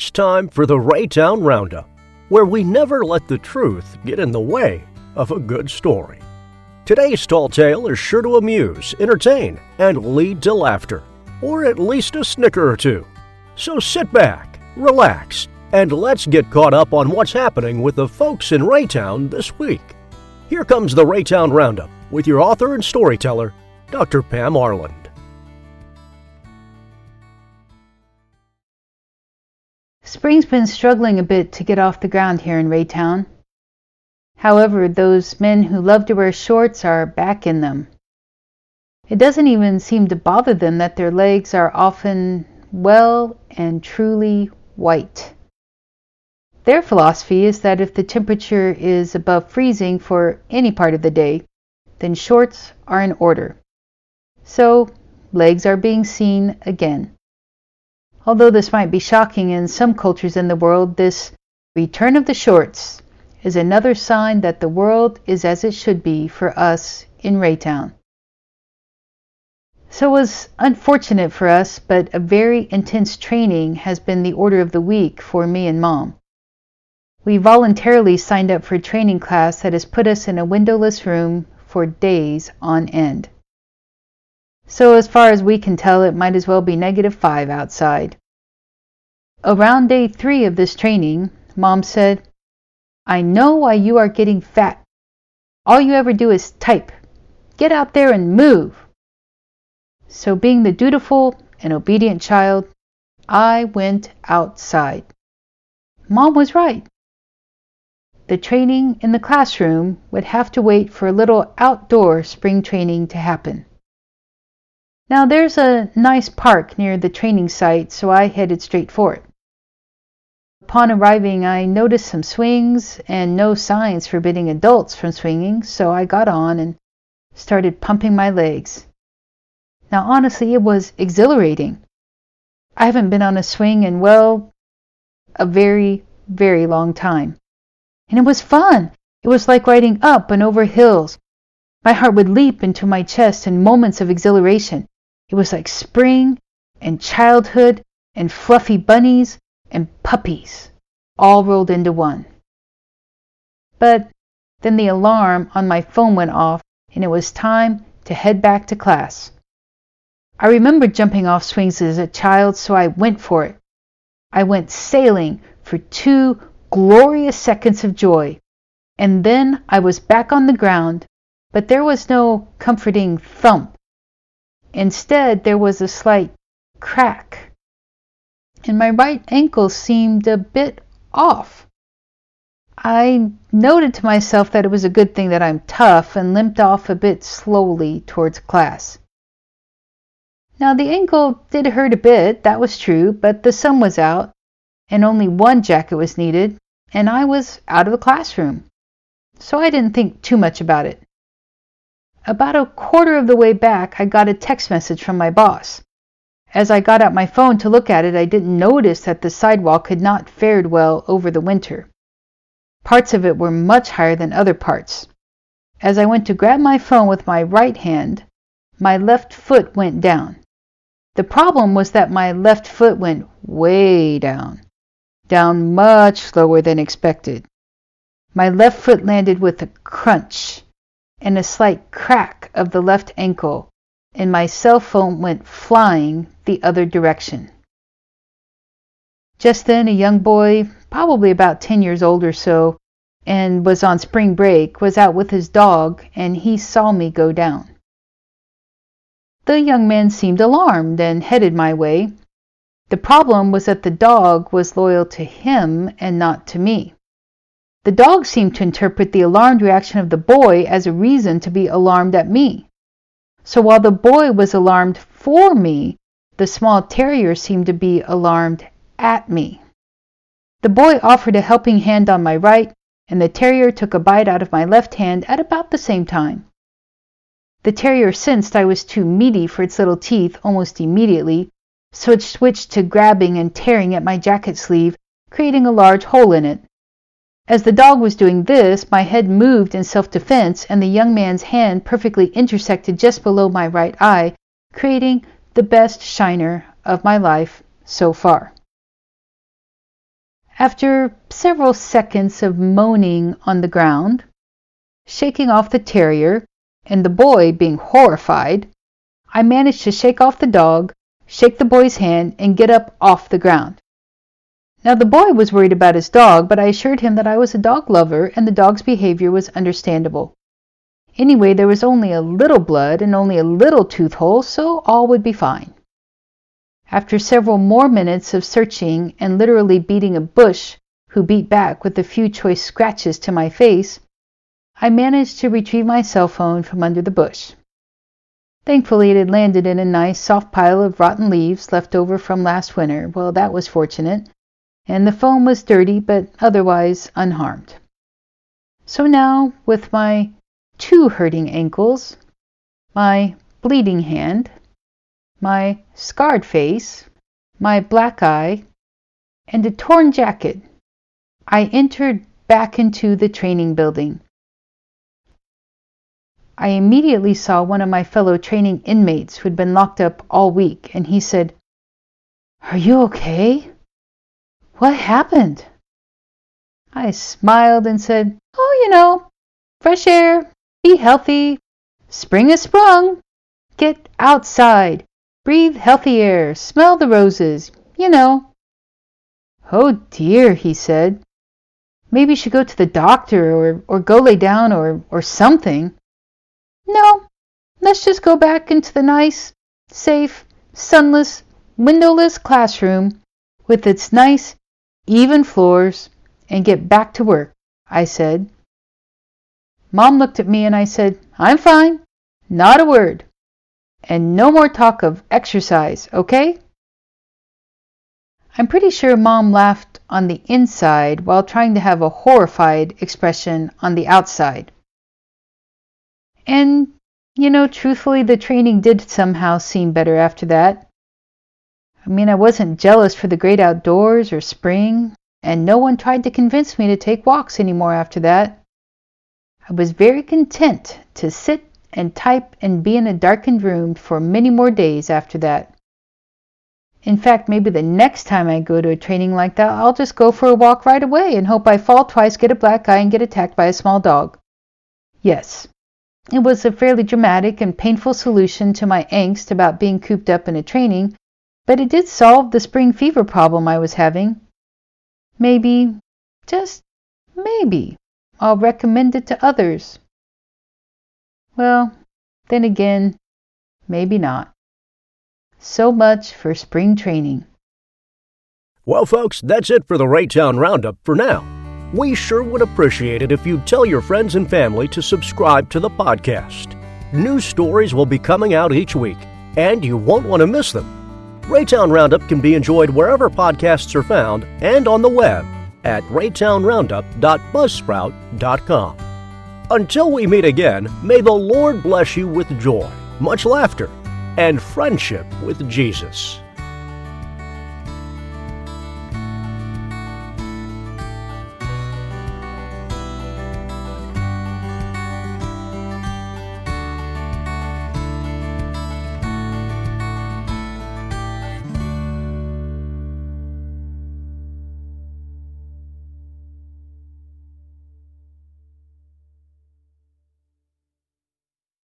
It's time for the Raytown Roundup, where we never let the truth get in the way of a good story. Today's tall tale is sure to amuse, entertain, and lead to laughter, or at least a snicker or two. So sit back, relax, and let's get caught up on what's happening with the folks in Raytown this week. Here comes the Raytown Roundup with your author and storyteller, Dr. Pam Arland. Spring's been struggling a bit to get off the ground here in Raytown. However, those men who love to wear shorts are back in them. It doesn't even seem to bother them that their legs are often well and truly white. Their philosophy is that if the temperature is above freezing for any part of the day, then shorts are in order. So, legs are being seen again. Although this might be shocking in some cultures in the world, this return of the shorts is another sign that the world is as it should be for us in Raytown. So it was unfortunate for us, but a very intense training has been the order of the week for me and Mom. We voluntarily signed up for a training class that has put us in a windowless room for days on end. So, as far as we can tell, it might as well be negative five outside. Around day three of this training, Mom said, I know why you are getting fat. All you ever do is type. Get out there and move. So, being the dutiful and obedient child, I went outside. Mom was right. The training in the classroom would have to wait for a little outdoor spring training to happen. Now there's a nice park near the training site, so I headed straight for it. Upon arriving, I noticed some swings and no signs forbidding adults from swinging, so I got on and started pumping my legs. Now, honestly, it was exhilarating. I haven't been on a swing in, well, a very, very long time. And it was fun. It was like riding up and over hills. My heart would leap into my chest in moments of exhilaration. It was like spring and childhood and fluffy bunnies and puppies all rolled into one. But then the alarm on my phone went off and it was time to head back to class. I remember jumping off swings as a child, so I went for it. I went sailing for two glorious seconds of joy, and then I was back on the ground, but there was no comforting thump Instead, there was a slight crack, and my right ankle seemed a bit off. I noted to myself that it was a good thing that I'm tough and limped off a bit slowly towards class. Now, the ankle did hurt a bit, that was true, but the sun was out, and only one jacket was needed, and I was out of the classroom. So I didn't think too much about it. About a quarter of the way back, I got a text message from my boss. As I got out my phone to look at it, I didn't notice that the sidewalk had not fared well over the winter. Parts of it were much higher than other parts. As I went to grab my phone with my right hand, my left foot went down. The problem was that my left foot went way down, down much slower than expected. My left foot landed with a crunch and a slight crack of the left ankle, and my cell phone went flying the other direction. Just then, a young boy, probably about 10 years old or so, and was on spring break, was out with his dog, and he saw me go down. The young man seemed alarmed and headed my way. The problem was that the dog was loyal to him and not to me. The dog seemed to interpret the alarmed reaction of the boy as a reason to be alarmed at me. So while the boy was alarmed for me, the small terrier seemed to be alarmed at me. The boy offered a helping hand on my right, and the terrier took a bite out of my left hand at about the same time. The terrier sensed I was too meaty for its little teeth almost immediately, so it switched to grabbing and tearing at my jacket sleeve, creating a large hole in it. As the dog was doing this, my head moved in self defense, and the young man's hand perfectly intersected just below my right eye, creating the best shiner of my life so far. After several seconds of moaning on the ground, shaking off the terrier, and the boy being horrified, I managed to shake off the dog, shake the boy's hand, and get up off the ground. Now, the boy was worried about his dog, but I assured him that I was a dog lover and the dog's behavior was understandable. Anyway, there was only a little blood and only a little tooth hole, so all would be fine. After several more minutes of searching and literally beating a bush, who beat back with a few choice scratches to my face, I managed to retrieve my cell phone from under the bush. Thankfully, it had landed in a nice soft pile of rotten leaves left over from last winter. Well, that was fortunate. And the phone was dirty, but otherwise unharmed. So now, with my two hurting ankles, my bleeding hand, my scarred face, my black eye, and a torn jacket, I entered back into the training building. I immediately saw one of my fellow training inmates who had been locked up all week, and he said, Are you okay? What happened? I smiled and said, Oh, you know, fresh air, be healthy, spring has sprung. Get outside, breathe healthy air, smell the roses, you know. Oh dear, he said. Maybe you should go to the doctor or, or go lay down or, or something. No, let's just go back into the nice, safe, sunless, windowless classroom with its nice, even floors and get back to work, I said. Mom looked at me and I said, I'm fine. Not a word. And no more talk of exercise, okay? I'm pretty sure Mom laughed on the inside while trying to have a horrified expression on the outside. And, you know, truthfully, the training did somehow seem better after that. I mean, I wasn't jealous for the great outdoors or spring, and no one tried to convince me to take walks anymore after that. I was very content to sit and type and be in a darkened room for many more days after that. In fact, maybe the next time I go to a training like that, I'll just go for a walk right away and hope I fall twice, get a black eye, and get attacked by a small dog. Yes, it was a fairly dramatic and painful solution to my angst about being cooped up in a training, but it did solve the spring fever problem I was having. Maybe, just maybe, I'll recommend it to others. Well, then again, maybe not. So much for spring training. Well, folks, that's it for the Raytown Roundup for now. We sure would appreciate it if you'd tell your friends and family to subscribe to the podcast. New stories will be coming out each week, and you won't want to miss them. Raytown Roundup can be enjoyed wherever podcasts are found and on the web at raytownroundup.buzzsprout.com. Until we meet again, may the Lord bless you with joy, much laughter, and friendship with Jesus.